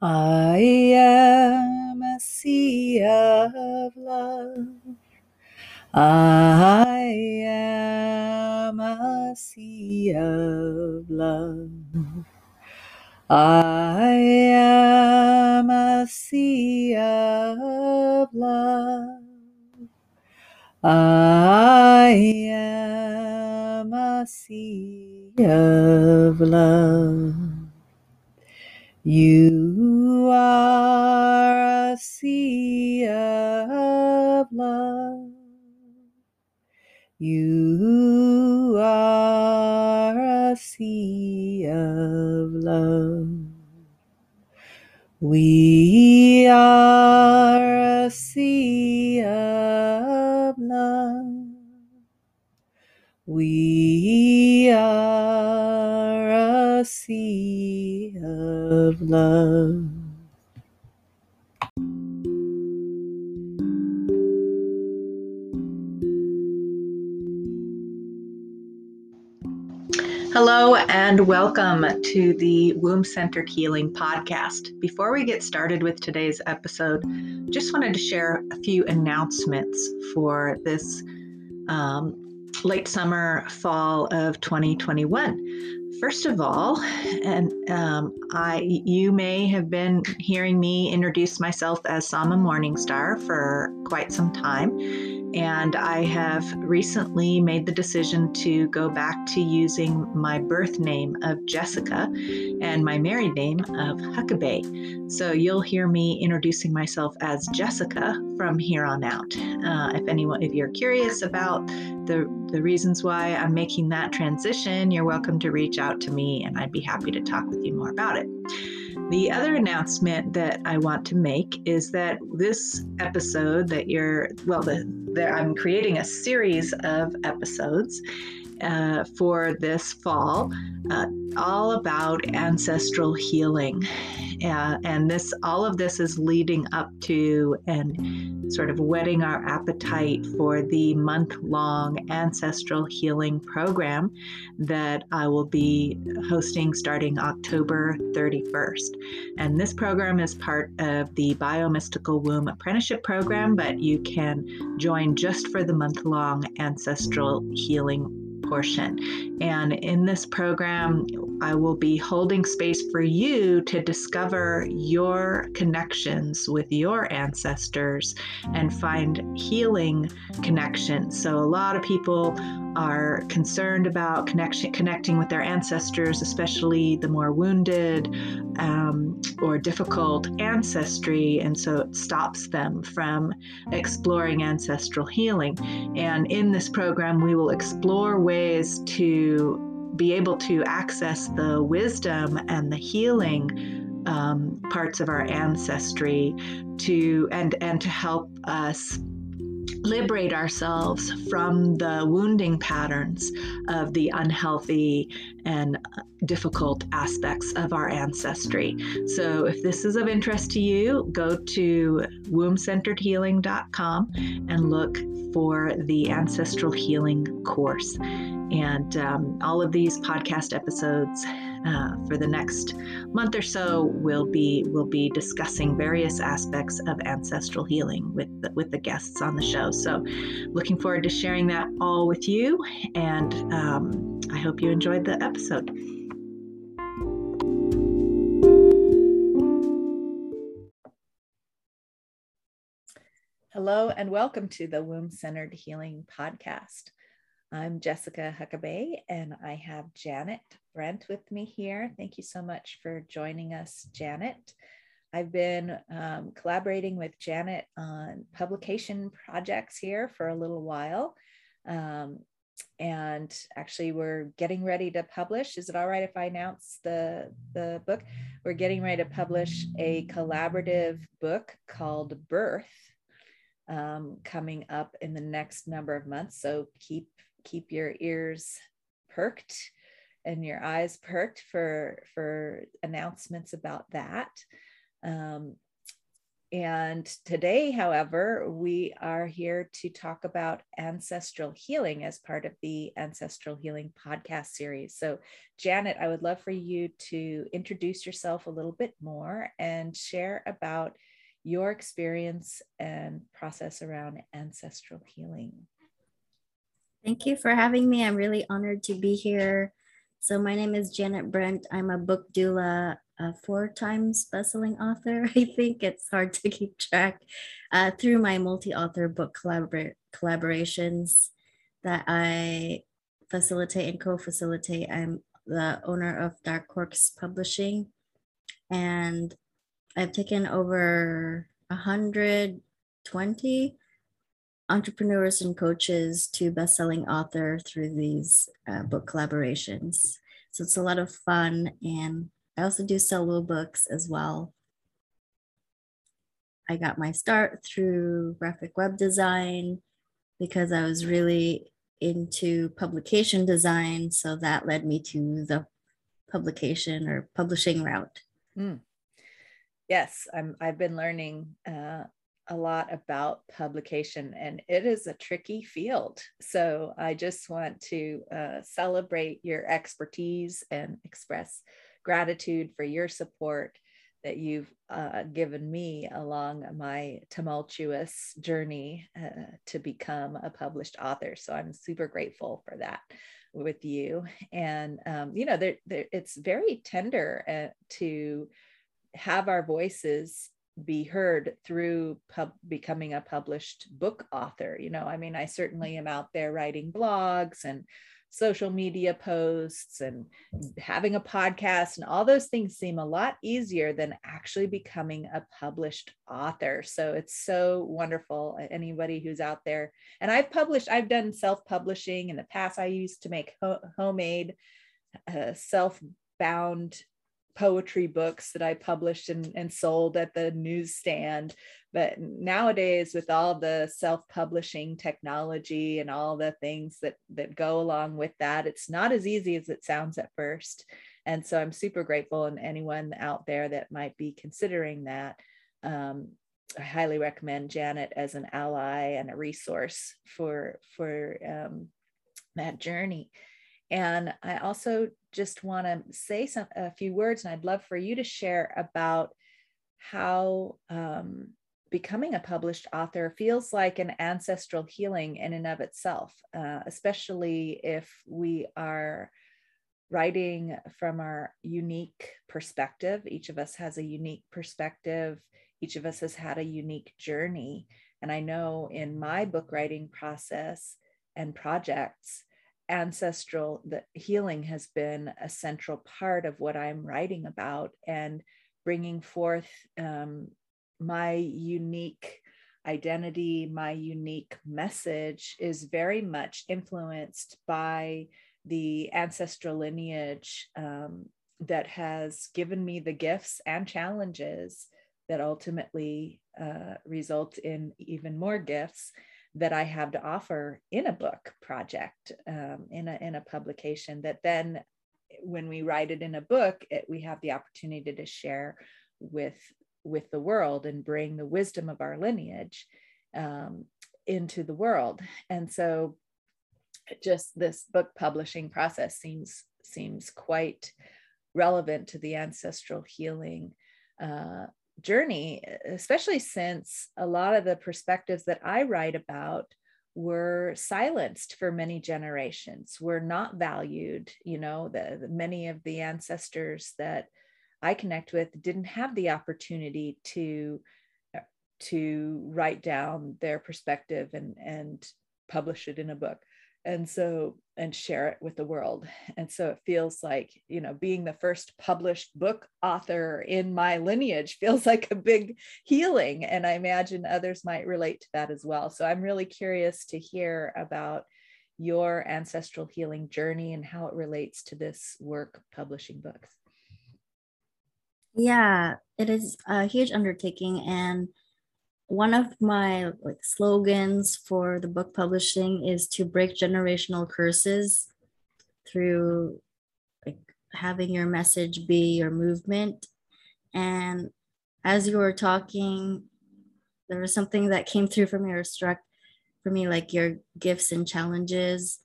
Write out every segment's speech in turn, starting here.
I am a sea of love. I am a sea of love. I am a sea of love. I am a sea of love. You are a sea of love. You are a sea of love. We are a sea of love. We are a sea of love. Hello and welcome to the Womb Centered Healing Podcast. Before we get started with today's episode, just wanted to share a few announcements for this um, late summer, fall of 2021. First of all, and um, I, you may have been hearing me introduce myself as Sama Morningstar for quite some time and I have recently made the decision to go back to using my birth name of Jessica and my married name of Huckabee. So you'll hear me introducing myself as Jessica from here on out. Uh, if anyone, if you're curious about the the reasons why I'm making that transition, you're welcome to reach out to me, and I'd be happy to talk with you more about it. The other announcement that I want to make is that this episode that you're, well, the, the I'm creating a series of episodes uh, for this fall, uh, all about ancestral healing. Uh, and this, all of this is leading up to and sort of whetting our appetite for the month long ancestral healing program that I will be hosting starting October 31st. And this program is part of the Biomystical Womb Apprenticeship Program, but you can join just for the month long ancestral healing portion. And in this program, I will be holding space for you to discover your connections with your ancestors and find healing connections. So, a lot of people are concerned about connection, connecting with their ancestors, especially the more wounded um, or difficult ancestry, and so it stops them from exploring ancestral healing. And in this program, we will explore ways to be able to access the wisdom and the healing um, parts of our ancestry to and and to help us liberate ourselves from the wounding patterns of the unhealthy and difficult aspects of our ancestry. So, if this is of interest to you, go to wombcenteredhealing.com and look for the ancestral healing course. And um, all of these podcast episodes uh, for the next month or so, we'll be we'll be discussing various aspects of ancestral healing with the, with the guests on the show. So, looking forward to sharing that all with you, and um, I hope you enjoyed the episode. Hello, and welcome to the Womb Centered Healing Podcast. I'm Jessica Huckabee, and I have Janet Brent with me here. Thank you so much for joining us, Janet. I've been um, collaborating with Janet on publication projects here for a little while. Um, and actually, we're getting ready to publish. Is it all right if I announce the, the book? We're getting ready to publish a collaborative book called Birth um, coming up in the next number of months. So keep keep your ears perked and your eyes perked for for announcements about that um, and today, however, we are here to talk about ancestral healing as part of the Ancestral Healing podcast series. So, Janet, I would love for you to introduce yourself a little bit more and share about your experience and process around ancestral healing. Thank you for having me. I'm really honored to be here. So, my name is Janet Brent. I'm a book doula a four times bestselling author. I think it's hard to keep track uh, through my multi-author book collabor- collaborations that I facilitate and co-facilitate. I'm the owner of Dark Horse Publishing, and I've taken over 120 entrepreneurs and coaches to best-selling author through these uh, book collaborations. So it's a lot of fun and I also do solo books as well. I got my start through graphic web design because I was really into publication design. So that led me to the publication or publishing route. Mm. Yes, I'm, I've been learning uh, a lot about publication, and it is a tricky field. So I just want to uh, celebrate your expertise and express gratitude for your support that you've uh, given me along my tumultuous journey uh, to become a published author. So I'm super grateful for that with you. And, um, you know, it's very tender uh, to have our voices be heard through pub- becoming a published book author. You know, I mean, I certainly am out there writing blogs and social media posts and having a podcast and all those things seem a lot easier than actually becoming a published author. So it's so wonderful. Anybody who's out there, and I've published, I've done self publishing in the past. I used to make ho- homemade, uh, self bound poetry books that I published and, and sold at the newsstand. But nowadays, with all the self-publishing technology and all the things that that go along with that, it's not as easy as it sounds at first. And so I'm super grateful, and anyone out there that might be considering that, um, I highly recommend Janet as an ally and a resource for for um, that journey. And I also just want to say some a few words, and I'd love for you to share about how um, becoming a published author feels like an ancestral healing in and of itself, uh, especially if we are writing from our unique perspective. Each of us has a unique perspective. Each of us has had a unique journey. And I know in my book writing process and projects, ancestral the healing has been a central part of what i'm writing about and bringing forth um, my unique identity my unique message is very much influenced by the ancestral lineage um, that has given me the gifts and challenges that ultimately uh, result in even more gifts that I have to offer in a book project, um, in a in a publication. That then, when we write it in a book, it, we have the opportunity to share with with the world and bring the wisdom of our lineage um, into the world. And so, just this book publishing process seems seems quite relevant to the ancestral healing uh, journey, especially since a lot of the perspectives that I write about were silenced for many generations, were not valued. You know, the, the, many of the ancestors that I connect with didn't have the opportunity to uh, to write down their perspective and and publish it in a book and so and share it with the world. And so it feels like you know being the first published book author in my lineage feels like a big healing and i imagine others might relate to that as well. So i'm really curious to hear about your ancestral healing journey and how it relates to this work publishing books. Yeah it is a huge undertaking and one of my like slogans for the book publishing is to break generational curses through like having your message be your movement. And as you were talking there was something that came through for me or struck for me like your gifts and challenges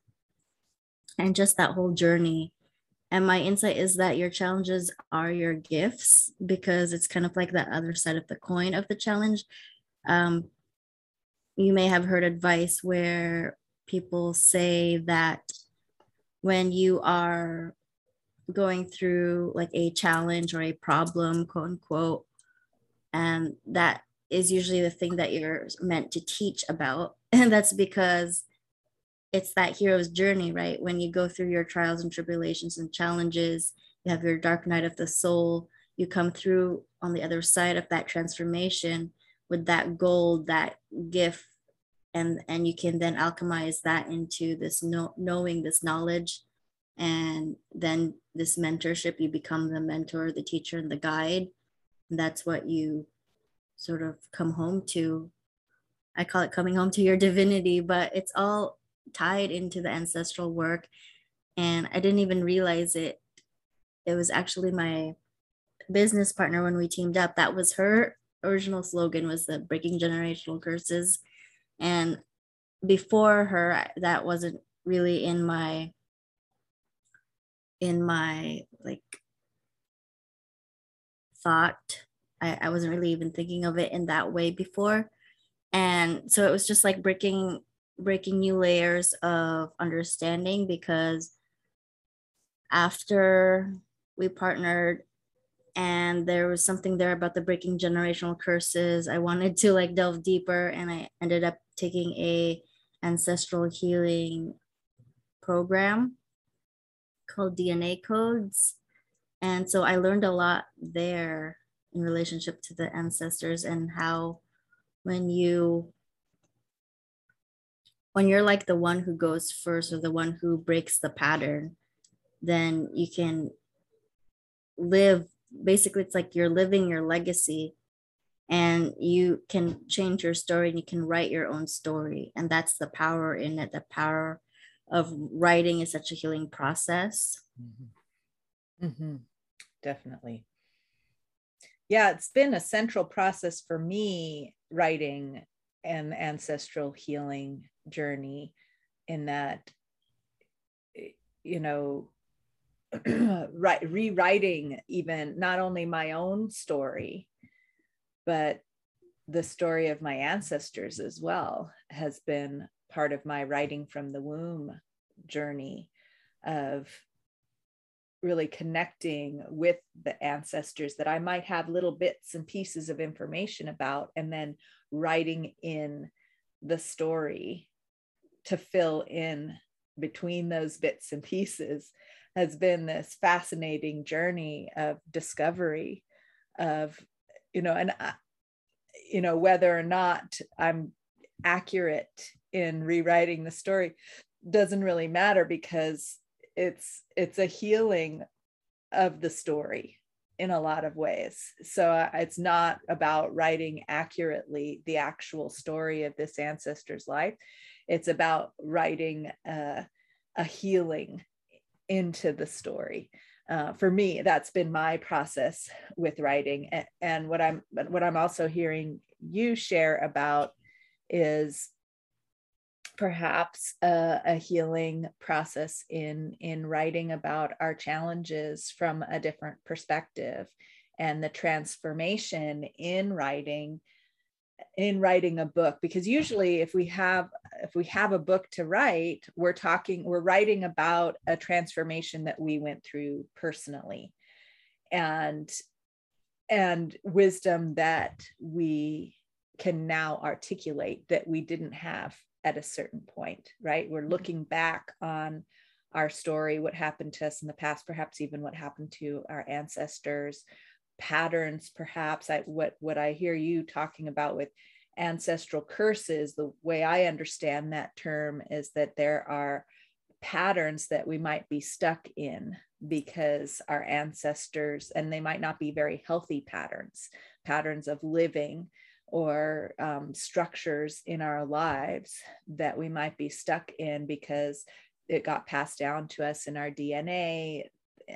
and just that whole journey. And my insight is that your challenges are your gifts because it's kind of like that other side of the coin of the challenge um, you may have heard advice where people say that when you are going through like a challenge or a problem, quote unquote, and that is usually the thing that you're meant to teach about. And that's because it's that hero's journey, right? When you go through your trials and tribulations and challenges, you have your dark night of the soul, you come through on the other side of that transformation with that gold, that gift, and and you can then alchemize that into this know, knowing, this knowledge, and then this mentorship. You become the mentor, the teacher, and the guide. And that's what you sort of come home to. I call it coming home to your divinity, but it's all tied into the ancestral work. And I didn't even realize it. It was actually my business partner when we teamed up. That was her original slogan was the breaking generational curses. And before her, that wasn't really in my in my like thought I, I wasn't really even thinking of it in that way before. And so it was just like breaking breaking new layers of understanding because after we partnered and there was something there about the breaking generational curses. I wanted to like delve deeper and i ended up taking a ancestral healing program called dna codes. And so i learned a lot there in relationship to the ancestors and how when you when you're like the one who goes first or the one who breaks the pattern then you can live basically it's like you're living your legacy and you can change your story and you can write your own story and that's the power in it the power of writing is such a healing process mm-hmm. Mm-hmm. definitely yeah, it's been a central process for me writing an ancestral healing journey in that you know rewriting even not only my own story but the story of my ancestors as well has been part of my writing from the womb journey of really connecting with the ancestors that I might have little bits and pieces of information about, and then writing in the story to fill in between those bits and pieces has been this fascinating journey of discovery of you know and I, you know whether or not i'm accurate in rewriting the story doesn't really matter because it's it's a healing of the story in a lot of ways. So uh, it's not about writing accurately the actual story of this ancestor's life. It's about writing a, a healing into the story. Uh, for me that's been my process with writing. And, and what i'm what i'm also hearing you share about is perhaps a, a, healing process in in writing about our challenges from a different perspective and the transformation in writing in writing a book. Because usually if we have if we have a book to write we're talking we're writing about a transformation that we went through personally and and wisdom that we can now articulate that we didn't have at a certain point, right? We're mm-hmm. looking back on our story, what happened to us in the past, perhaps even what happened to our ancestors, patterns, perhaps. I, what what I hear you talking about with ancestral curses, the way I understand that term is that there are patterns that we might be stuck in because our ancestors, and they might not be very healthy patterns, patterns of living or um, structures in our lives that we might be stuck in because it got passed down to us in our DNA.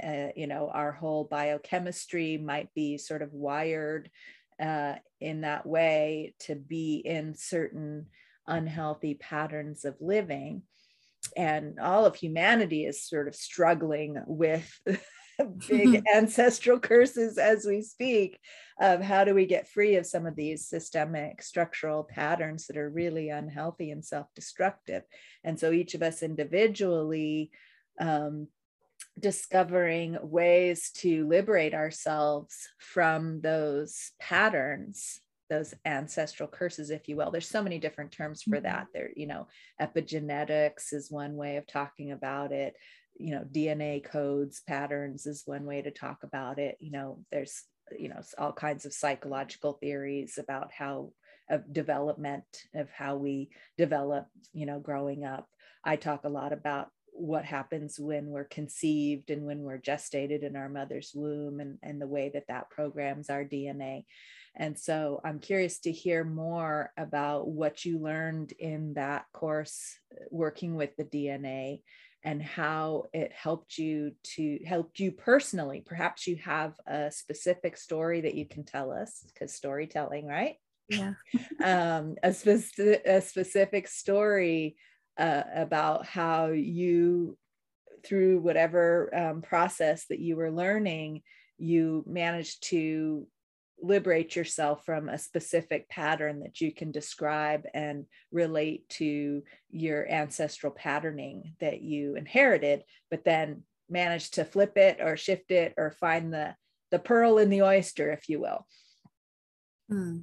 Uh, you know, our whole biochemistry might be sort of wired uh, in that way to be in certain unhealthy patterns of living. And all of humanity is sort of struggling with big ancestral curses as we speak of how do we get free of some of these systemic structural patterns that are really unhealthy and self-destructive. And so each of us individually um, discovering ways to liberate ourselves from those patterns those ancestral curses if you will. There's so many different terms for that. Mm-hmm. there you know epigenetics is one way of talking about it. You know dna codes patterns is one way to talk about it. You know there's you know all kinds of psychological theories about how of development of how we develop you know growing up. I talk a lot about what happens when we're conceived and when we're gestated in our mother's womb and, and the way that that programs our dna and so I'm curious to hear more about what you learned in that course working with the DNA and how it helped you to help you personally. Perhaps you have a specific story that you can tell us because storytelling, right? Yeah. um, a, spe- a specific story uh, about how you, through whatever um, process that you were learning, you managed to liberate yourself from a specific pattern that you can describe and relate to your ancestral patterning that you inherited but then manage to flip it or shift it or find the the pearl in the oyster if you will hmm.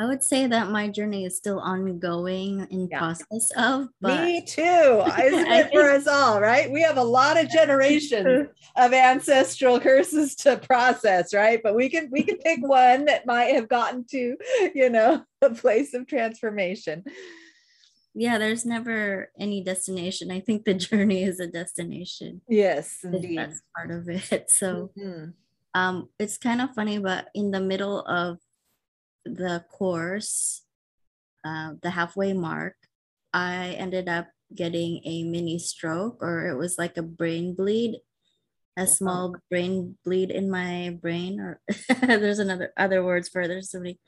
I would say that my journey is still ongoing in yeah. process of. But Me too. Isn't it for us all, right? We have a lot of generations of ancestral curses to process, right? But we can we can pick one that might have gotten to, you know, a place of transformation. Yeah, there's never any destination. I think the journey is a destination. Yes, indeed. That's part of it. So mm-hmm. um it's kind of funny, but in the middle of the course, uh, the halfway mark, I ended up getting a mini stroke, or it was like a brain bleed, a small brain bleed in my brain, or there's another other words for it. There's so many,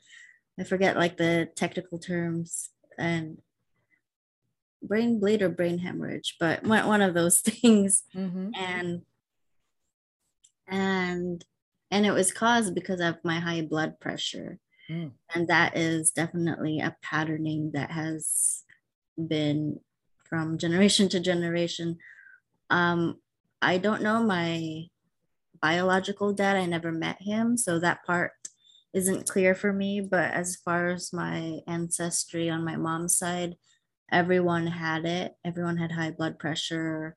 I forget like the technical terms and brain bleed or brain hemorrhage, but one, one of those things. Mm-hmm. And and and it was caused because of my high blood pressure. Mm. And that is definitely a patterning that has been from generation to generation. Um, I don't know my biological dad, I never met him. So that part isn't clear for me. But as far as my ancestry on my mom's side, everyone had it. Everyone had high blood pressure,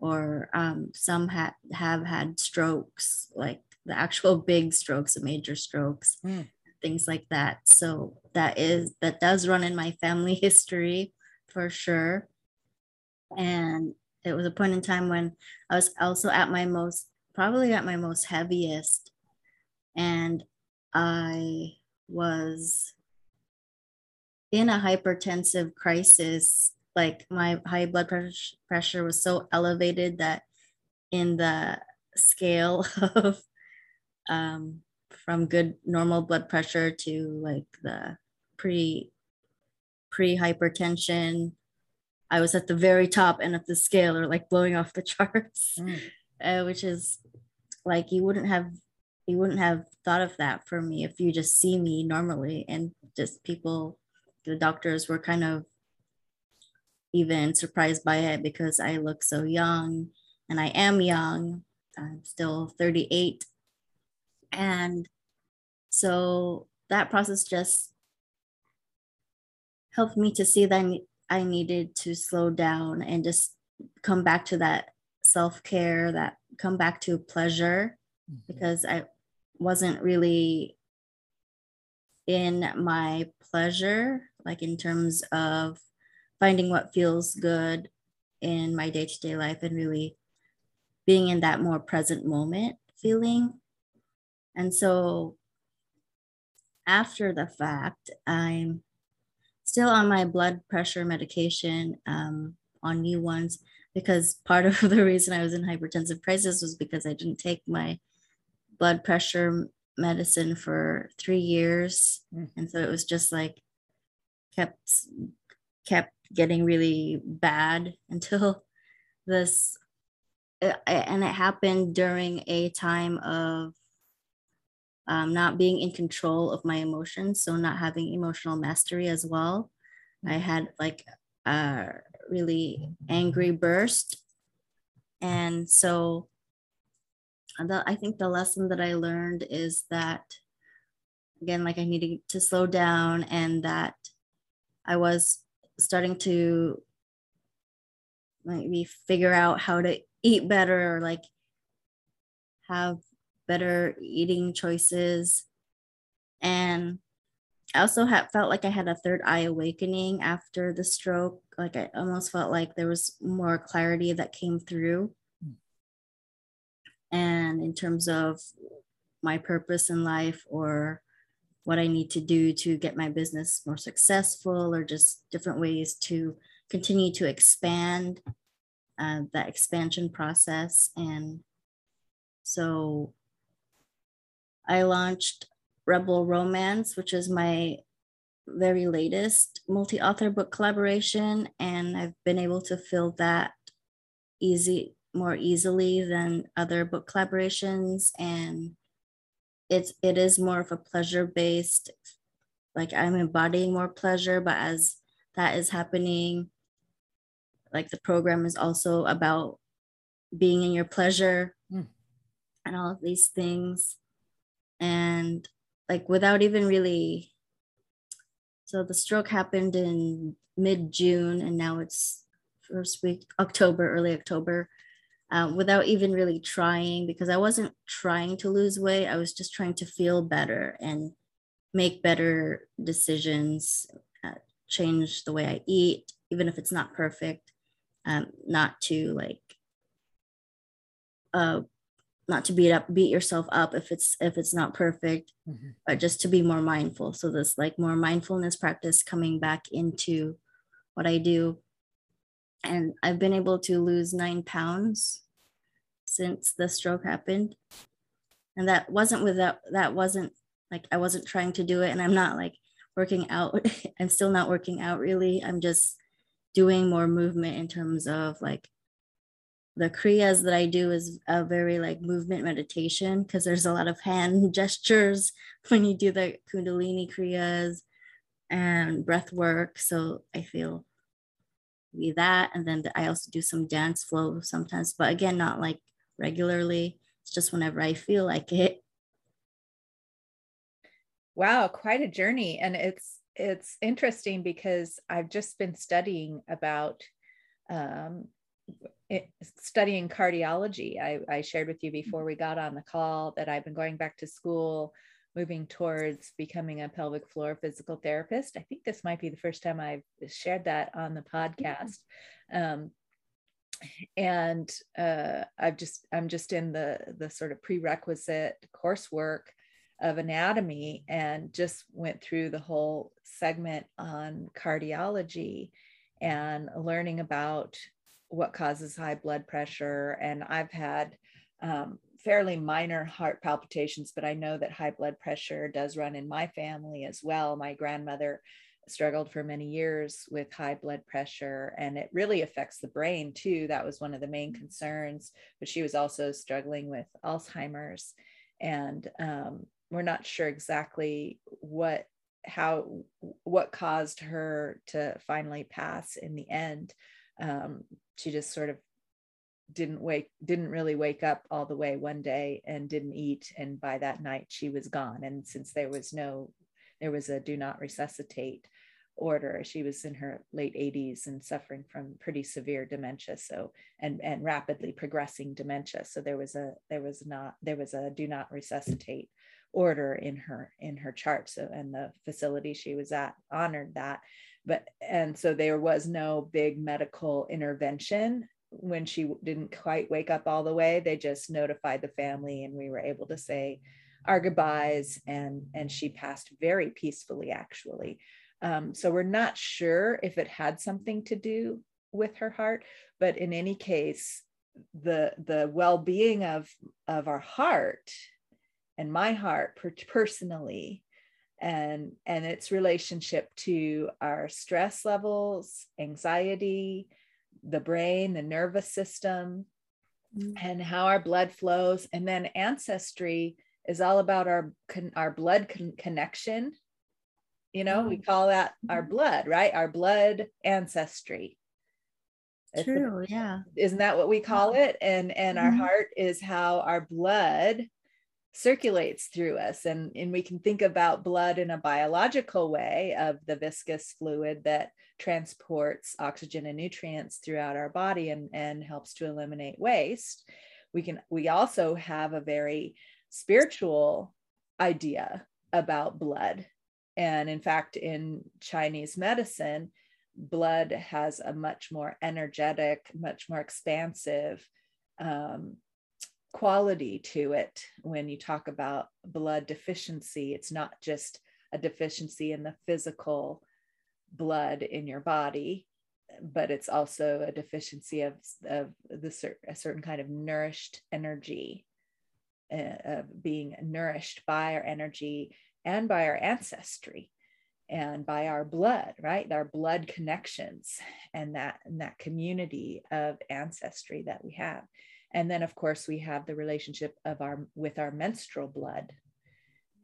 or um, some had have had strokes, like the actual big strokes, the major strokes. Mm things like that. So that is that does run in my family history for sure. And it was a point in time when I was also at my most probably at my most heaviest and I was in a hypertensive crisis like my high blood pressure was so elevated that in the scale of um, from good normal blood pressure to like the pre pre hypertension i was at the very top end of the scale or like blowing off the charts mm. uh, which is like you wouldn't have you wouldn't have thought of that for me if you just see me normally and just people the doctors were kind of even surprised by it because i look so young and i am young. I'm still 38 and so that process just helped me to see that I needed to slow down and just come back to that self care, that come back to pleasure, mm-hmm. because I wasn't really in my pleasure, like in terms of finding what feels good in my day to day life and really being in that more present moment feeling. And so after the fact, I'm still on my blood pressure medication, um, on new ones, because part of the reason I was in hypertensive crisis was because I didn't take my blood pressure medicine for three years. Mm. And so it was just like kept kept getting really bad until this uh, and it happened during a time of um, not being in control of my emotions so not having emotional mastery as well i mm. had like a really angry burst and so the, i think the lesson that i learned is that again like i needed to slow down and that i was starting to maybe figure out how to eat better or like have better eating choices. And i also had felt like i had a third eye awakening after the stroke. Like i almost felt like there was more clarity that came through. And in terms of my purpose in life or what I need to do to get my business more successful or just different ways to continue to expand uh, that expansion process. And so I launched Rebel Romance, which is my very latest multi author book collaboration. And I've been able to fill that easy more easily than other book collaborations and it's it is more of a pleasure based like i'm embodying more pleasure but as that is happening like the program is also about being in your pleasure mm. and all of these things and like without even really so the stroke happened in mid june and now it's first week october early october um, without even really trying because I wasn't trying to lose weight. I was just trying to feel better and make better decisions, uh, change the way I eat, even if it's not perfect. Um, not to like, uh, not to beat up, beat yourself up if it's if it's not perfect, mm-hmm. but just to be more mindful. So this like more mindfulness practice coming back into what I do and I've been able to lose nine pounds since the stroke happened. And that wasn't without, that wasn't like I wasn't trying to do it. And I'm not like working out. I'm still not working out really. I'm just doing more movement in terms of like the kriyas that I do is a very like movement meditation because there's a lot of hand gestures when you do the kundalini kriyas and breath work. So I feel be that. And then i also do some dance flow sometimes but again not like regularly. It's just whenever i feel like it. Wow quite a journey. And it's it's interesting because i've just been studying about um, studying cardiology I, I shared with you before we got on the call that i've been going back to school moving towards becoming a pelvic floor physical therapist. I think this might be the first time I've shared that on the podcast. Um, and uh, I've just I'm just in the the sort of prerequisite coursework of anatomy and just went through the whole segment on cardiology and learning about what causes high blood pressure and I've had um, fairly minor heart palpitations, but I know that high blood pressure does run in my family as well. My grandmother struggled for many years with high blood pressure and it really affects the brain too. That was one of the main concerns but she was also struggling with alzheimer's and um, we're not sure exactly what how what caused her to finally pass in the end um, she just sort of didn't wake didn't really wake up all the way one day and didn't eat. And by that night she was gone. And since there was no there was a do not resuscitate order she was in her late 80s and suffering from pretty severe dementia. So and and rapidly progressing dementia. So there was a there was not there was a do not resuscitate order in her in her chart. So and the facility she was at honored that but and so there was no big medical intervention when she didn't quite wake up all the way, they just notified the family and we were able to say our goodbyes and and she passed very peacefully actually. Um, so we're not sure if it had something to do with her heart, but in any case, the the well-being of of our heart and my heart per- personally and and its relationship to our stress levels anxiety the brain the nervous system mm-hmm. and how our blood flows and then ancestry is all about our our blood con- connection you know we call that our mm-hmm. blood right our blood ancestry True, yeah. Isn't that what we call it? And and mm-hmm. our heart is how our blood circulates through us and and we can think about blood in a biological way of the viscous fluid that transports oxygen and nutrients throughout our body and and helps to eliminate waste. We can we also have a very spiritual idea about blood. And in fact in chinese medicine blood has a much more energetic much more expansive um, quality to it when you talk about blood deficiency. It's not just a deficiency in the physical blood in your body, but it's also a deficiency of, of the a certain kind of nourished energy, uh, of being nourished by our energy and by our ancestry and by our blood right our blood connections and that and that community of ancestry that we have and then of course we have the relationship of our with our menstrual blood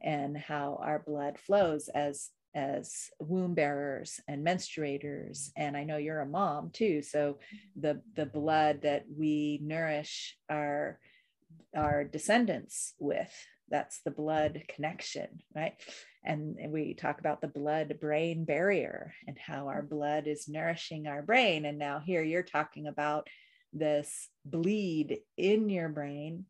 and how our blood flows as as womb bearers and menstruators. And i know you're a mom too. So the the blood that we nourish our our descendants with that's the blood connection right? And, and we talk about the blood brain barrier and how our mm-hmm. blood is nourishing our brain. And now here you're talking about this bleed in your brain.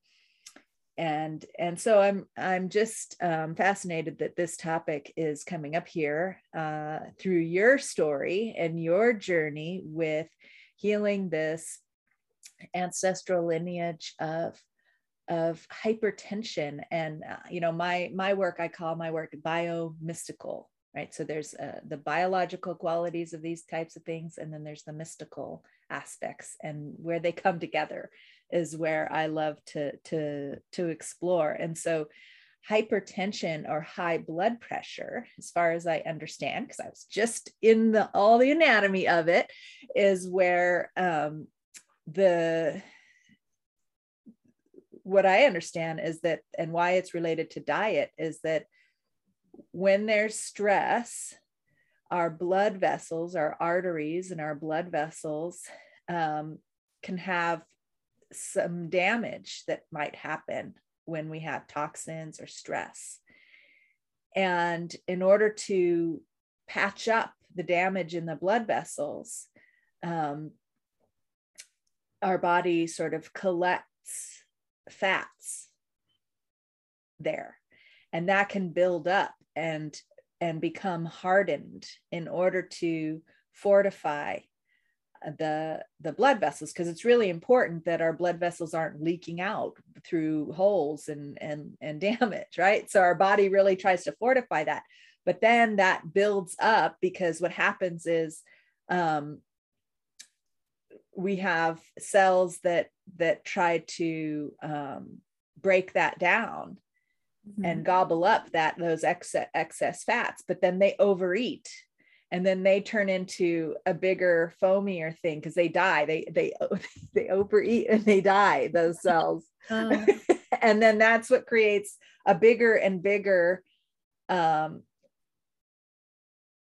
And and so i'm i'm just um, fascinated that this topic is coming up here uh, through your story and your journey with healing this ancestral lineage of of hypertension. And uh, you know my my work i call my work bio mystical right? So there's uh, the biological qualities of these types of things and then there's the mystical aspects and where they come together is where i love to to to explore. And so hypertension or high blood pressure as far as i understand because i was just in the all the anatomy of it is where um, the what i understand is that and why it's related to diet is that when there's stress, our blood vessels, our arteries, and our blood vessels um, can have some damage that might happen when we have toxins or stress. And in order to patch up the damage in the blood vessels, um, our body sort of collects fats there and that can build up and and become hardened in order to fortify the the blood vessels because it's really important that our blood vessels aren't leaking out through holes and and and damage right? So our body really tries to fortify that. But then that builds up because what happens is um, we have cells that that try to um, break that down mm-hmm. and gobble up that those excess, excess fats, but then they overeat and then they turn into a bigger foamier thing because they die they they they overeat and they die those cells oh. and then that's what creates a bigger and bigger um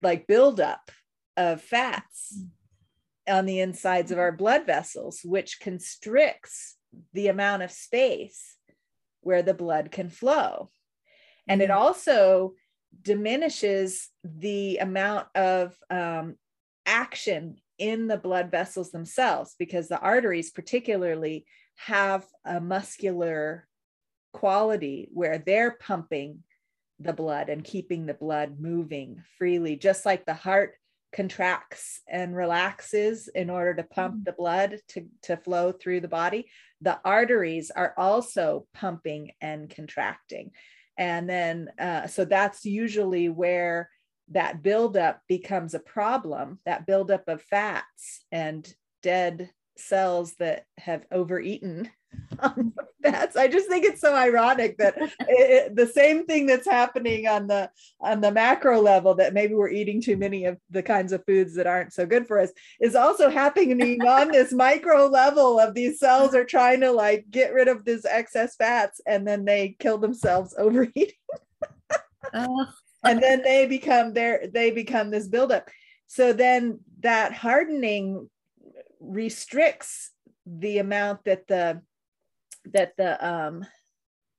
like buildup of fats mm. on the insides of our blood vessels which constricts the amount of space where the blood can flow. And it mm-hmm. also diminishes the amount of um, action in the blood vessels themselves because the arteries, particularly, have a muscular quality where they're pumping the blood and keeping the blood moving freely, just like the heart contracts and relaxes in order to pump mm-hmm. the blood to, to flow through the body the arteries are also pumping and contracting. And then, uh, so that's usually where that buildup becomes a problem that buildup of fats and dead cells that have overeaten Um, on the. I just think it's so ironic that it, the same thing that's happening on the on the macro level that maybe we're eating too many of the kinds of foods that aren't so good for us is also happening on this micro level of these cells are trying to like get rid of this excess fats and then they kill themselves overeating. oh. and then they become their they become this buildup. So then that hardening restricts the amount that the that the um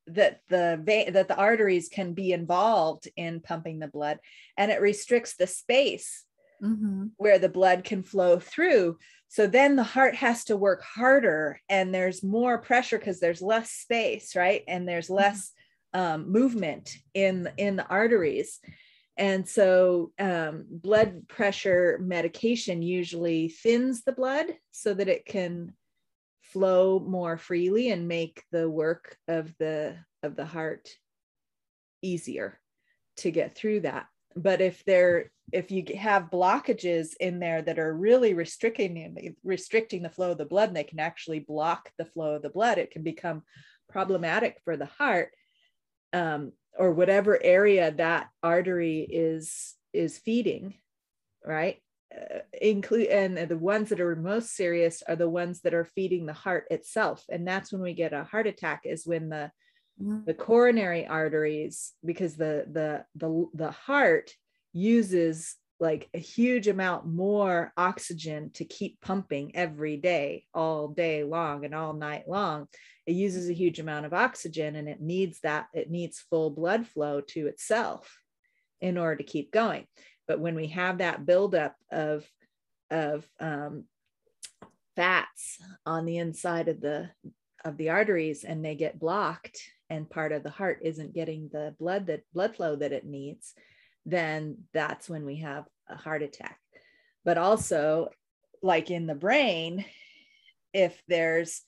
that the vein that the arteries can be involved in pumping the blood and it restricts the space mm-hmm. where the blood can flow through so then the heart has to work harder and there's more pressure because there's less space right and there's mm-hmm. less um, movement in in the arteries and so um, blood pressure medication usually thins the blood so that it can flow more freely and make the work of the of the heart easier to get through that. But if there if you have blockages in there that are really restricting restricting the flow of the blood and they can actually block the flow of the blood it can become problematic for the heart um, or whatever area that artery is is feeding right uh, include and the ones that are most serious are the ones that are feeding the heart itself. And that's when we get a heart attack is when the mm-hmm. the coronary arteries because the the the the heart uses like a huge amount more oxygen to keep pumping every day all day long and all night long. It uses a huge amount of oxygen and it needs that it needs full blood flow to itself in order to keep going but when we have that buildup of of um, fats on the inside of the of the arteries and they get blocked and part of the heart isn't getting the blood that blood flow that it needs then that's when we have a heart attack. But also like in the brain if there's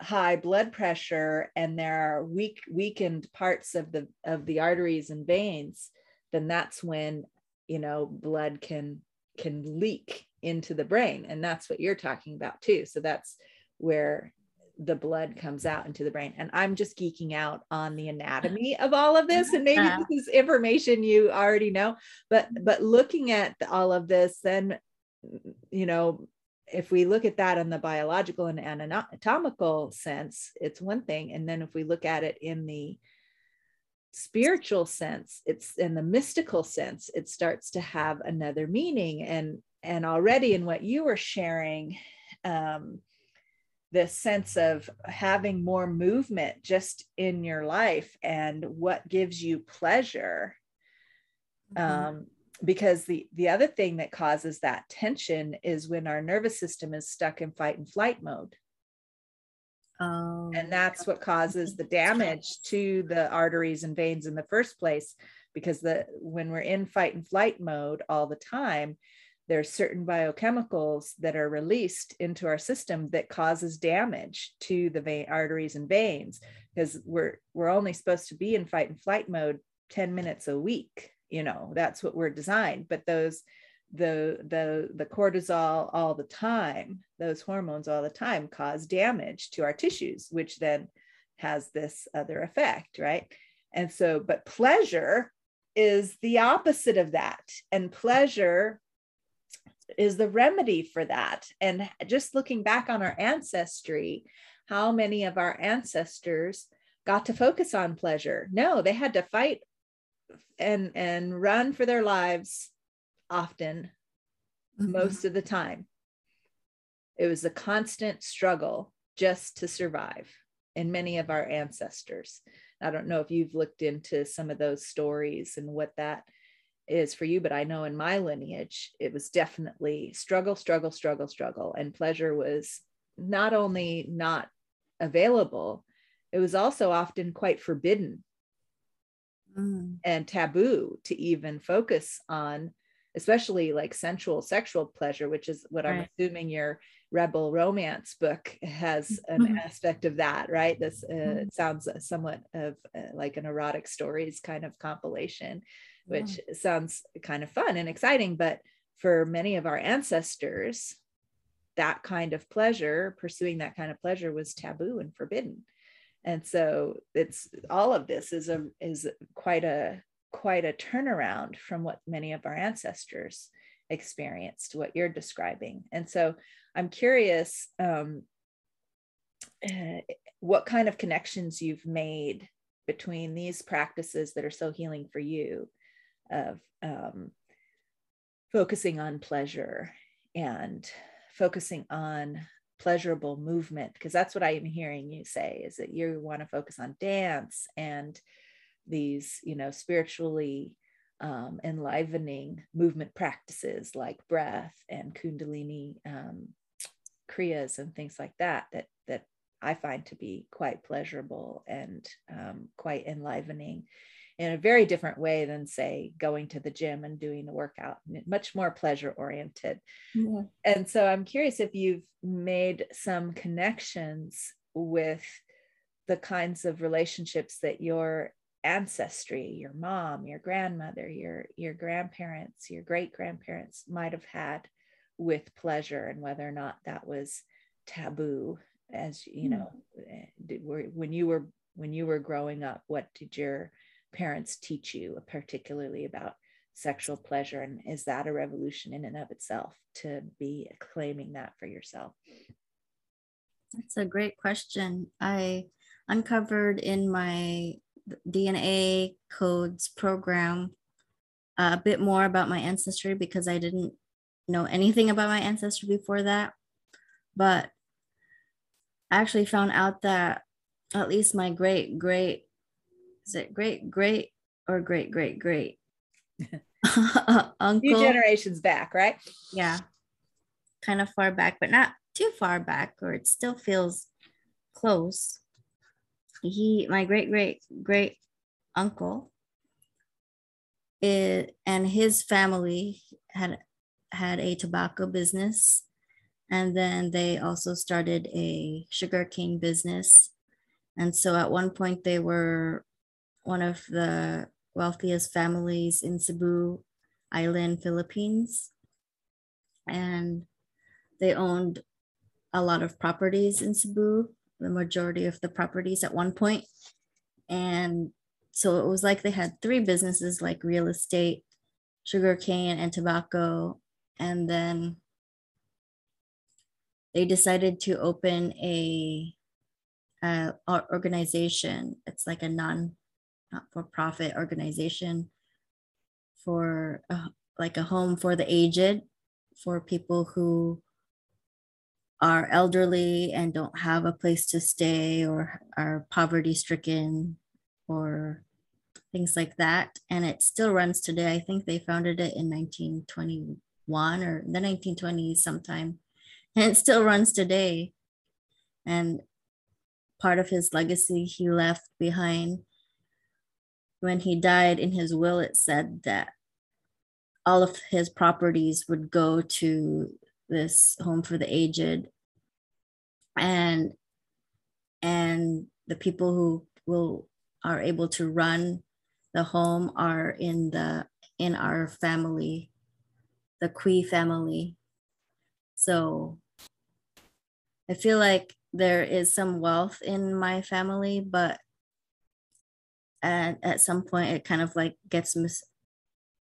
high blood pressure and there are weak weakened parts of the of the arteries and veins then that's when you know blood can can leak into the brain. And that's what you're talking about too. So that's where the blood comes out into the brain. And i'm just geeking out on the anatomy of all of this. And maybe this is information you already know but but looking at all of this then you know if we look at that in the biological and anatomical sense it's one thing. And then if we look at it in the spiritual sense it's in the mystical sense it starts to have another meaning and and already in what you were sharing um this sense of having more movement just in your life and what gives you pleasure mm-hmm. um because the the other thing that causes that tension is when our nervous system is stuck in fight and flight mode um, and that's what causes the damage to the arteries and veins in the first place because the when we're in fight and flight mode all the time there's certain biochemicals that are released into our system that causes damage to the vein arteries and veins because we're we're only supposed to be in fight and flight mode 10 minutes a week you know that's what we're designed. But those the the the cortisol all the time those hormones all the time cause damage to our tissues which then has this other effect right? And so but pleasure is the opposite of that. And pleasure is the remedy for that. And just looking back on our ancestry how many of our ancestors got to focus on pleasure? No they had to fight and and run for their lives often, mm-hmm. most of the time. It was a constant struggle just to survive in many of our ancestors. I don't know if you've looked into some of those stories and what that is for you, but I know in my lineage, it was definitely struggle, struggle, struggle, struggle. And pleasure was not only not available, it was also often quite forbidden mm. and taboo to even focus on especially like sensual sexual pleasure which is what right. i'm assuming your rebel romance book has an mm-hmm. aspect of that right this uh, mm-hmm. sounds somewhat of uh, like an erotic stories kind of compilation which yeah. sounds kind of fun and exciting but for many of our ancestors that kind of pleasure pursuing that kind of pleasure was taboo and forbidden and so it's all of this is a is quite a quite a turnaround from what many of our ancestors experienced what you're describing. And so i'm curious um, uh, what kind of connections you've made between these practices that are so healing for you of um, focusing on pleasure and focusing on pleasurable movement because that's what i am hearing you say is that you want to focus on dance and these you know spiritually um, enlivening movement practices like breath and kundalini um, kriyas and things like that that that i find to be quite pleasurable and um, quite enlivening in a very different way than say going to the gym and doing a workout much more pleasure oriented yeah. and so i'm curious if you've made some connections with the kinds of relationships that your ancestry your mom your grandmother your your grandparents your great grandparents might have had with pleasure and whether or not that was taboo as you know mm. when you were when you were growing up what did your parents teach you, particularly about sexual pleasure? And is that a revolution in and of itself to be claiming that for yourself? That's a great question. I uncovered in my DNA codes program uh, a bit more about my ancestry because I didn't know anything about my ancestry before that. But I actually found out that at least my great great is it great great or great great great? Uncle? few generations back right? Yeah. Kind of far back but not too far back or it still feels close he my great great great uncle it, and his family had had a tobacco business. And then they also started a sugarcane business. And so at one point they were one of the wealthiest families in Cebu Island, Philippines. And they owned a lot of properties in Cebu, the majority of the properties at one point. And so it was like they had three businesses like real estate, sugarcane, and tobacco. And then they decided to open a, a organization. It's like a non not-for-profit organization for uh, like a home for the aged for people who are elderly and don't have a place to stay or are poverty stricken or things like that and it still runs today. I think they founded it in 1921 or the 1920s sometime and it still runs today. And part of his legacy he left behind. When he died in his will, it said that all of his properties would go to this home for the aged. And and the people who will are able to run the home are in the in our family the Cui family. So i feel like there is some wealth in my family but at, at some point it kind of like gets mis-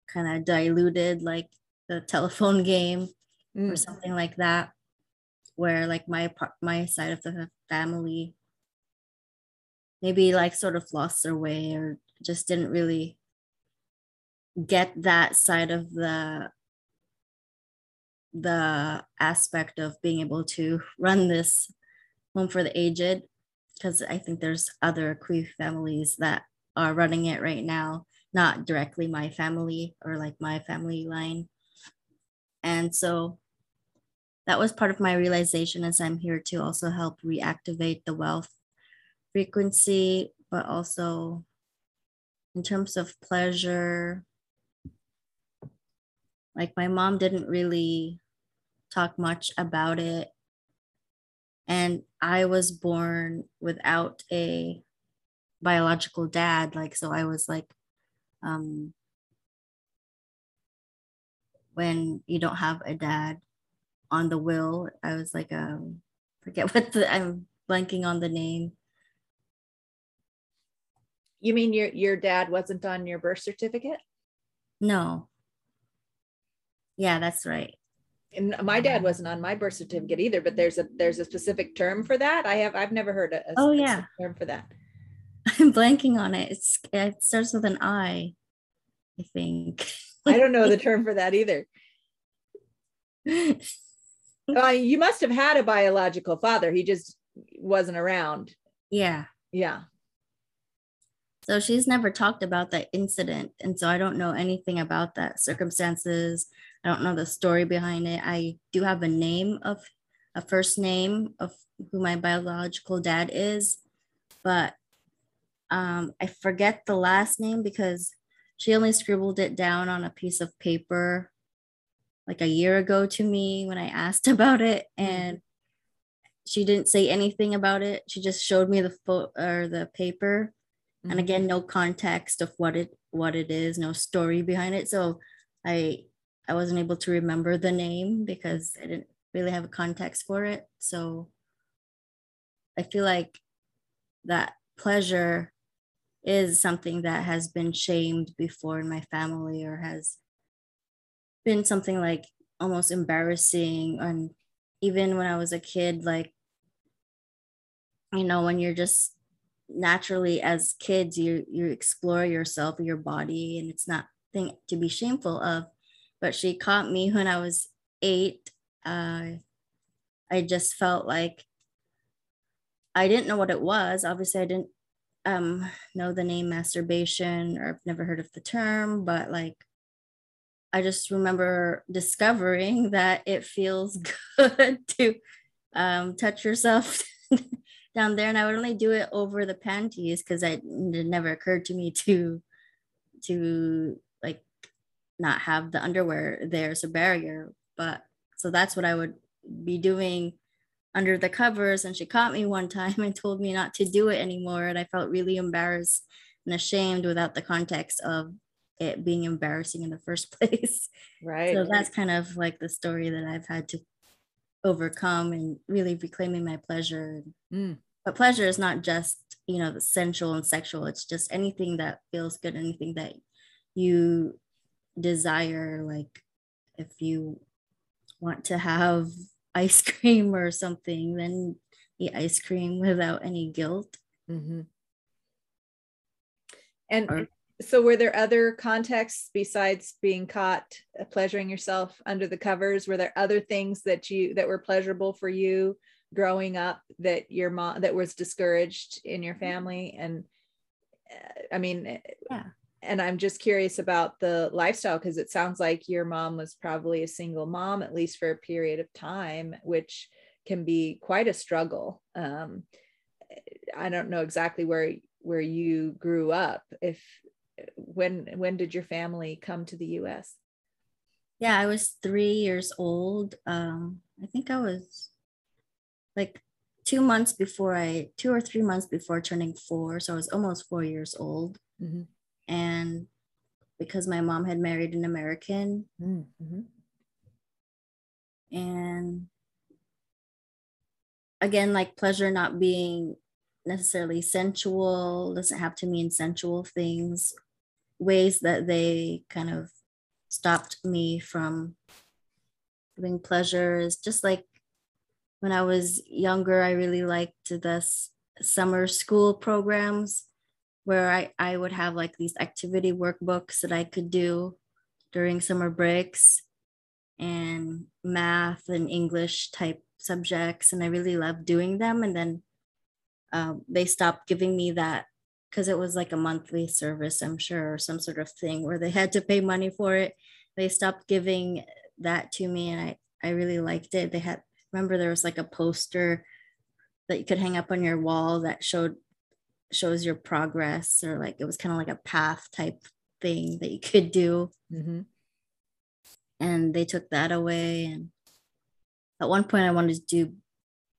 kind of diluted like the telephone game mm. or something like that where like my part my side of the family maybe like sort of lost their way or just didn't really get that side of the the aspect of being able to run this home for the aged because i think there's other Cui families that are running it right now, not directly my family or like my family line. And so that was part of my realization as I'm here to also help reactivate the wealth frequency, but also in terms of pleasure. Like my mom didn't really talk much about it. And I was born without a biological dad like so i was like um when you don't have a dad on the will. I was like, um, forget what the I'm blanking on the name. You mean your your dad wasn't on your birth certificate? No. Yeah, that's right. And my dad wasn't on my birth certificate either, but there's a there's a specific term for that. I have I've never heard a, a oh yeah term for that. I'm blanking on it. It's it starts with an I, I think. I don't know the term for that either. Uh, you must have had a biological father. He just wasn't around. Yeah. Yeah. So she's never talked about that incident. And so I don't know anything about that circumstances. I don't know the story behind it. I do have a name of a first name of who my biological dad is, but um, I forget the last name because she only scribbled it down on a piece of paper like a year ago to me when I asked about it. Mm-hmm. And she didn't say anything about it. She just showed me the photo or the paper. Mm-hmm. And again, no context of what it what it is, no story behind it. So I I wasn't able to remember the name because I didn't really have a context for it. So I feel like that pleasure is something that has been shamed before in my family or has been something like almost embarrassing. And even when i was a kid like you know when you're just naturally as kids you you explore yourself your body and it's not thing to be shameful of. But she caught me when i was eight. Uh, i just felt like i didn't know what it was. Obviously i didn't um, know the name masturbation or I've never heard of the term, but like I just remember discovering that it feels good to um, touch yourself down there, and I would only do it over the panties because it never occurred to me to to like not have the underwear there as a barrier. But so that's what I would be doing under the covers. And she caught me one time and told me not to do it anymore. And i felt really embarrassed and ashamed without the context of it being embarrassing in the first place right so that's kind of like the story that i've had to overcome and really reclaiming my pleasure mm. but pleasure is not just you know the sensual and sexual it's just anything that feels good anything that you desire like if you want to have ice cream or something, then eat ice cream without any guilt. Mm-hmm. And or, so, were there other contexts besides being caught uh, pleasuring yourself under the covers? Were there other things that you that were pleasurable for you growing up that your mom that was discouraged in your family? And uh, I mean, eh, yeah and I'm just curious about the lifestyle because it sounds like your mom was probably a single mom, at least for a period of time, which can be quite a struggle. Um, I don't know exactly where where you grew up. If when when did your family come to the U.S.? Yeah, I was three years old. Um, I think I was like two months before I two or three months before turning four, so I was almost four years old. Mm-hmm and because my mom had married an American. Mm-hmm. And again, like pleasure not being necessarily sensual, doesn't have to mean sensual things, ways that they kind of stopped me from doing pleasure is just like when I was younger, I really liked the summer school programs where I, I would have like these activity workbooks that I could do during summer breaks and math and English type subjects. And I really loved doing them. And then um, they stopped giving me that because it was like a monthly service, I'm sure, or some sort of thing where they had to pay money for it. They stopped giving that to me and I, I really liked it. They had, remember, there was like a poster that you could hang up on your wall that showed shows your progress or like it was kind of like a path type thing that you could do mm-hmm. and they took that away and at one point i wanted to do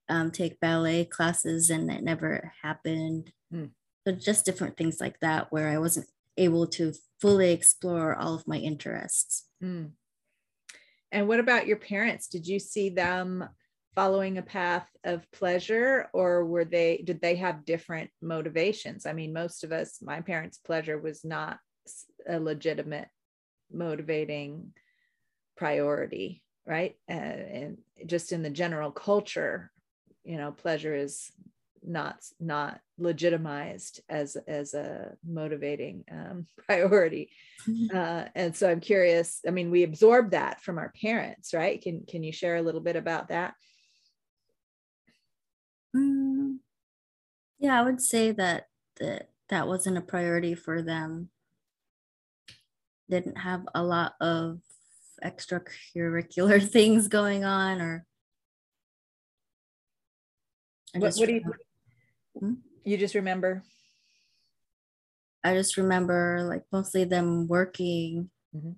um, take ballet classes and it never happened mm. So just different things like that where i wasn't able to fully explore all of my interests mm. and what about your parents? Did you see them following a path of pleasure or were they did they have different motivations? I mean, most of us my parents' pleasure was not a legitimate motivating priority, right? Uh, and just in the general culture, you know, pleasure is not not legitimized as as a motivating um, priority mm-hmm. uh, and so i'm curious i mean we absorb that from our parents right can can you share a little bit about that mm, yeah i would say that that that wasn't a priority for them didn't have a lot of extracurricular things going on or what, what do you? You just remember? I just remember like mostly them working mm-hmm.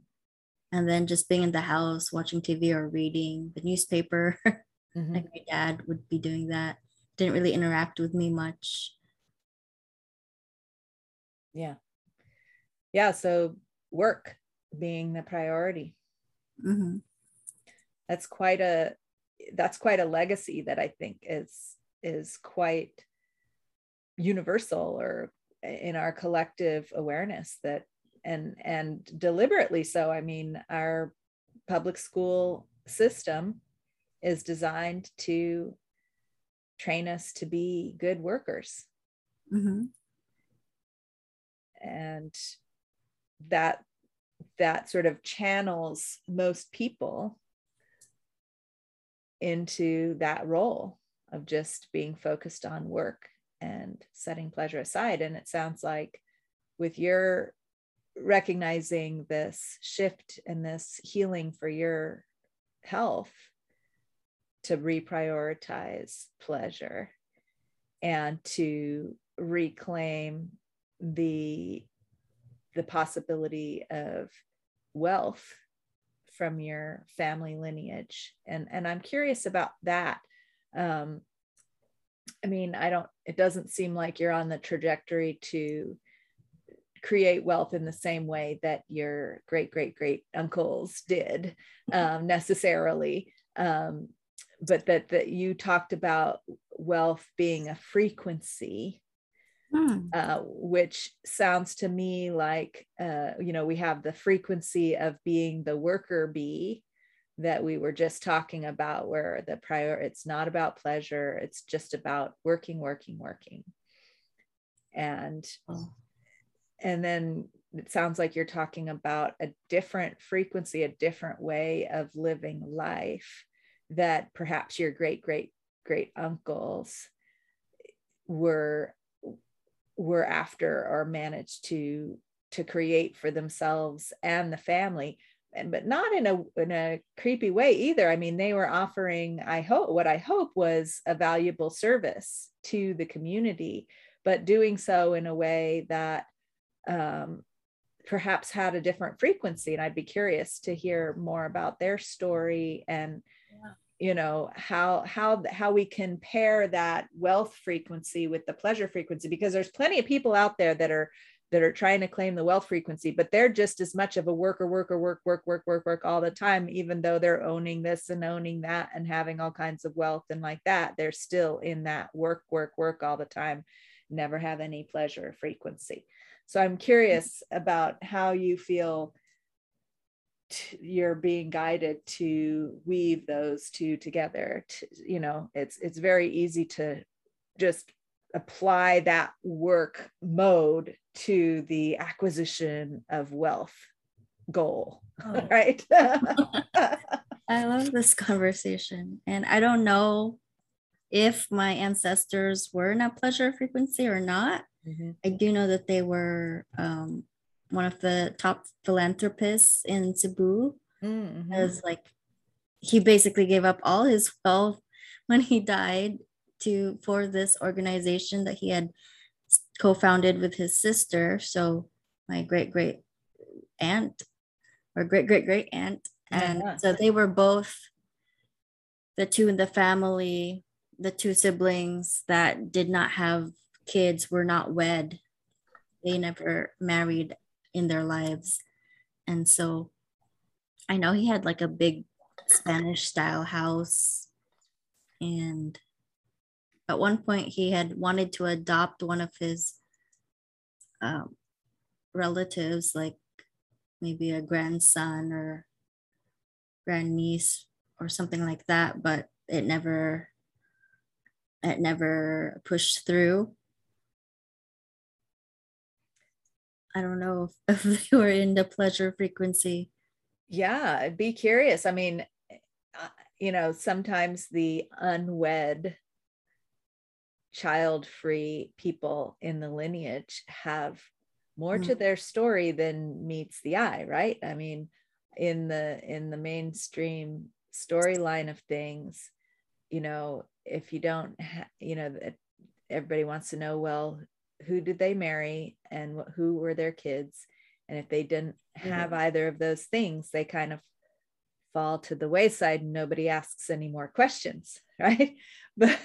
and then just being in the house watching TV or reading the newspaper. Mm-hmm. like my dad would be doing that. Didn't really interact with me much. Yeah. Yeah. So work being the priority. Mm-hmm. That's quite a that's quite a legacy that I think is is quite universal or in our collective awareness that and and deliberately so i mean our public school system is designed to train us to be good workers mm-hmm. and that that sort of channels most people into that role of just being focused on work and setting pleasure aside. And it sounds like with your recognizing this shift and this healing for your health to reprioritize pleasure and to reclaim the the possibility of wealth from your family lineage and and i'm curious about that um, I mean, I don't, it doesn't seem like you're on the trajectory to create wealth in the same way that your great great great uncles did um, necessarily um, but that that you talked about wealth being a frequency hmm. uh, which sounds to me like uh, you know we have the frequency of being the worker bee that we were just talking about where the prior it's not about pleasure it's just about working working working and oh. and then it sounds like you're talking about a different frequency a different way of living life that perhaps your great great great uncles were were after or managed to to create for themselves and the family and but not in a in a creepy way either. I mean, they were offering, I hope, what I hope was a valuable service to the community, but doing so in a way that um, perhaps had a different frequency. And I'd be curious to hear more about their story and yeah. you know how how how we can pair that wealth frequency with the pleasure frequency because there's plenty of people out there that are that are trying to claim the wealth frequency, but they're just as much of a worker, worker, work, work, work, work, work all the time, even though they're owning this and owning that and having all kinds of wealth and like that. They're still in that work, work, work all the time, never have any pleasure frequency. So I'm curious about how you feel you're being guided to weave those two together. To, you know, it's it's very easy to just apply that work mode to the acquisition of wealth goal oh. right i love this conversation and i don't know if my ancestors were in a pleasure frequency or not mm-hmm. i do know that they were um, one of the top philanthropists in cebu mm-hmm. as like he basically gave up all his wealth when he died to for this organization that he had co-founded with his sister so my great great aunt or great great great aunt and yeah. so they were both the two in the family the two siblings that did not have kids were not wed they never married in their lives and so i know he had like a big Spanish style house. And at one point, he had wanted to adopt one of his um, relatives, like maybe a grandson or grandniece or something like that, but it never it never pushed through. I don't know if, if they in the pleasure frequency. Yeah, be curious. I mean, uh, you know, sometimes the unwed child free people in the lineage have more mm. to their story than meets the eye right i mean in the in the mainstream storyline of things you know if you don't ha- you know everybody wants to know well who did they marry and wh- who were their kids and if they didn't have mm-hmm. either of those things they kind of fall to the wayside and nobody asks any more questions right but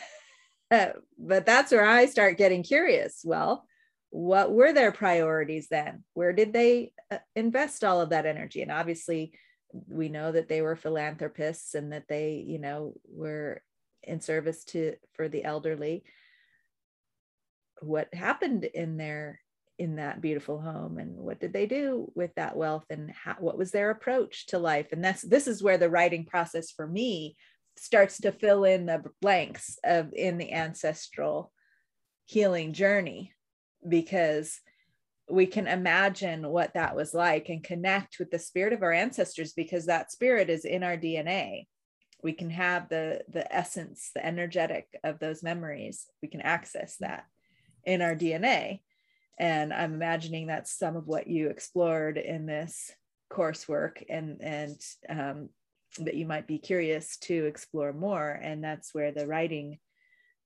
but that's where i start getting curious. Well what were their priorities then? Where did they uh, invest all of that energy? And obviously we know that they were philanthropists and that they you know were in service to for the elderly. What happened in their in that beautiful home and what did they do with that wealth and how, what was their approach to life? And that's this is where the writing process for me starts to fill in the blanks of in the ancestral healing journey because we can imagine what that was like and connect with the spirit of our ancestors because that spirit is in our DNA. We can have the the essence, the energetic of those memories. We can access that in our DNA. And I'm imagining that's some of what you explored in this coursework and and um, that you might be curious to explore more. And that's where the writing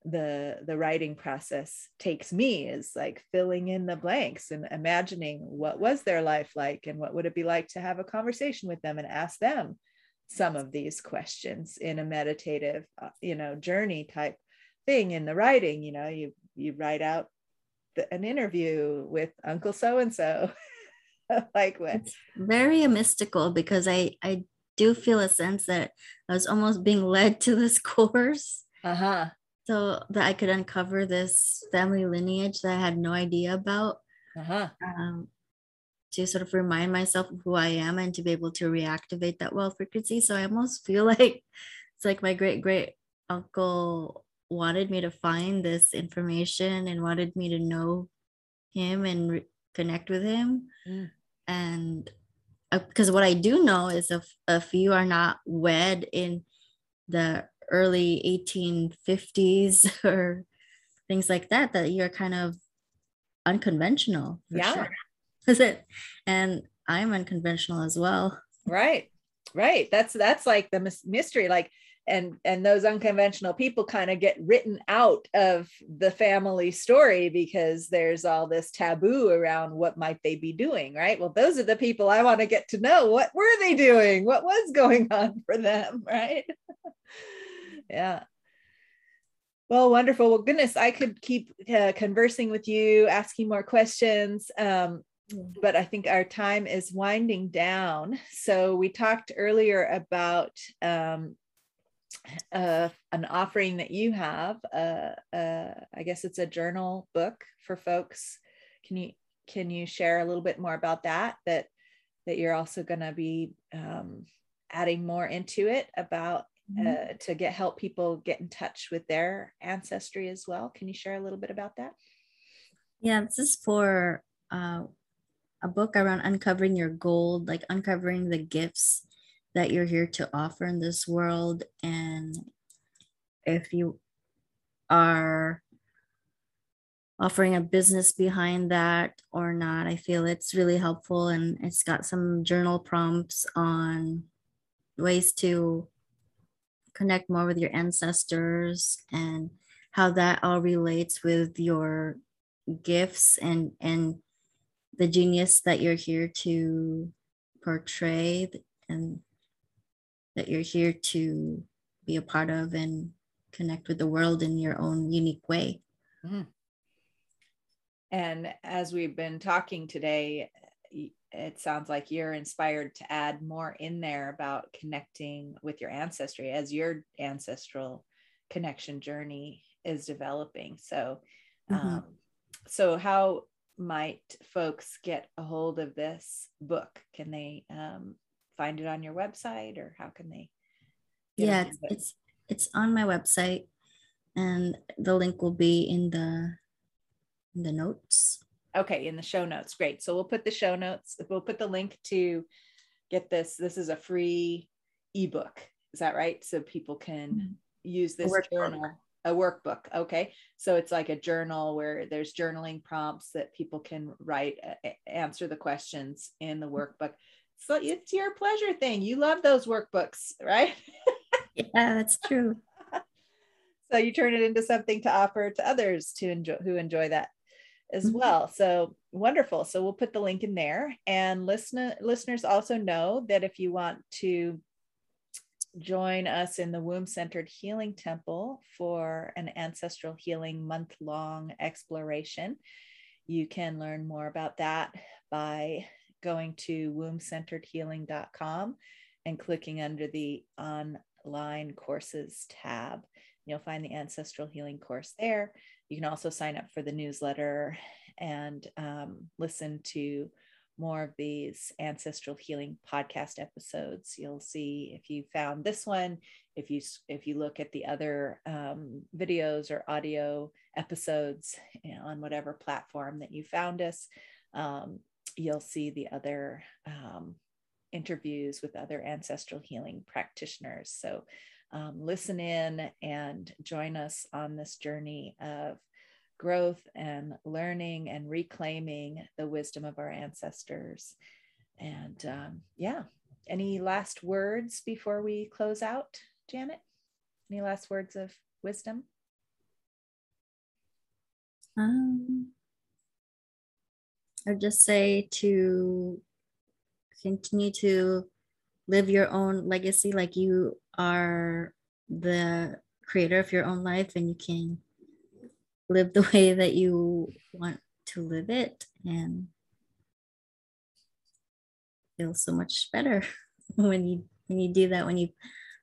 the the writing process takes me is like filling in the blanks and imagining what was their life like and what would it be like to have a conversation with them and ask them some of these questions in a meditative uh, you know journey type thing in the writing. You know you you write out the, an interview with uncle so and so like what? Very mystical because i i do feel a sense that i was almost being led to this course uh-huh so that I could uncover this family lineage that I had no idea about. Uh-huh. Um, to sort of remind myself of who I am and to be able to reactivate that well frequency. So I almost feel like it's like my great great uncle wanted me to find this information and wanted me to know him and re- connect with him. Mm. And because uh, what I do know is if if you are not wed in the early 1850s or things like that that you're kind of unconventional yeah. sure. is it? And i'm unconventional as well. Right. Right. That's that's like the mystery. Like and and those unconventional people kind of get written out of the family story because there's all this taboo around what might they be doing right? Well those are the people i want to get to know. What were they doing? What was going on for them right? Yeah. Well wonderful. Well goodness i could keep uh, conversing with you asking more questions um, but I think our time is winding down. So we talked earlier about um, uh, an offering that you have. Uh, uh, I guess it's a journal book for folks. Can you can you share a little bit more about that? That that you're also going to be um, adding more into it about mm-hmm. uh, to get help people get in touch with their ancestry as well. Can you share a little bit about that? Yeah, this is for uh, a book around uncovering your gold, like uncovering the gifts that you're here to offer in this world. And if you are offering a business behind that or not, I feel it's really helpful. And it's got some journal prompts on ways to connect more with your ancestors and how that all relates with your gifts and and the genius that you're here to portray and that you're here to be a part of and connect with the world in your own unique way. Mm. And as we've been talking today, it sounds like you're inspired to add more in there about connecting with your ancestry as your ancestral connection journey is developing. So, mm-hmm. um, so how might folks get a hold of this book? Can they um, find it on your website, or how can they? Yeah, it's, it? it's it's on my website, and the link will be in the in the notes. Okay, in the show notes. Great. So we'll put the show notes. We'll put the link to get this. This is a free ebook. Is that right? So people can mm-hmm. use this journal a workbook okay so it's like a journal where there's journaling prompts that people can write uh, answer the questions in the workbook so it's your pleasure thing. You love those workbooks right? Yeah that's true. So you turn it into something to offer to others to enjoy who enjoy that as mm-hmm. well. So wonderful. So we'll put the link in there. And listen listeners also know that if you want to join us in the Womb Centered Healing Temple for an ancestral healing month long exploration. You can learn more about that by going to wombcenteredhealing.com and clicking under the online courses tab. You'll find the ancestral healing course there. You can also sign up for the newsletter and um, listen to more of these ancestral healing podcast episodes you'll see if you found this one if you if you look at the other um, videos or audio episodes on whatever platform that you found us um, you'll see the other um, interviews with other ancestral healing practitioners so um, listen in and join us on this journey of growth and learning and reclaiming the wisdom of our ancestors. And um, yeah, any last words before we close out, Janet? Any last words of wisdom? Um, I'd just say to continue to live your own legacy like you are the creator of your own life and you can live the way that you want to live it and feel so much better when you when you do that. When you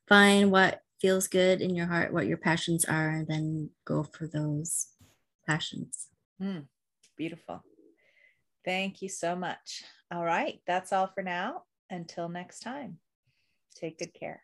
find what feels good in your heart what your passions are and then go for those passions. Mm, beautiful thank you so much. All right that's all for now. Until next time take good care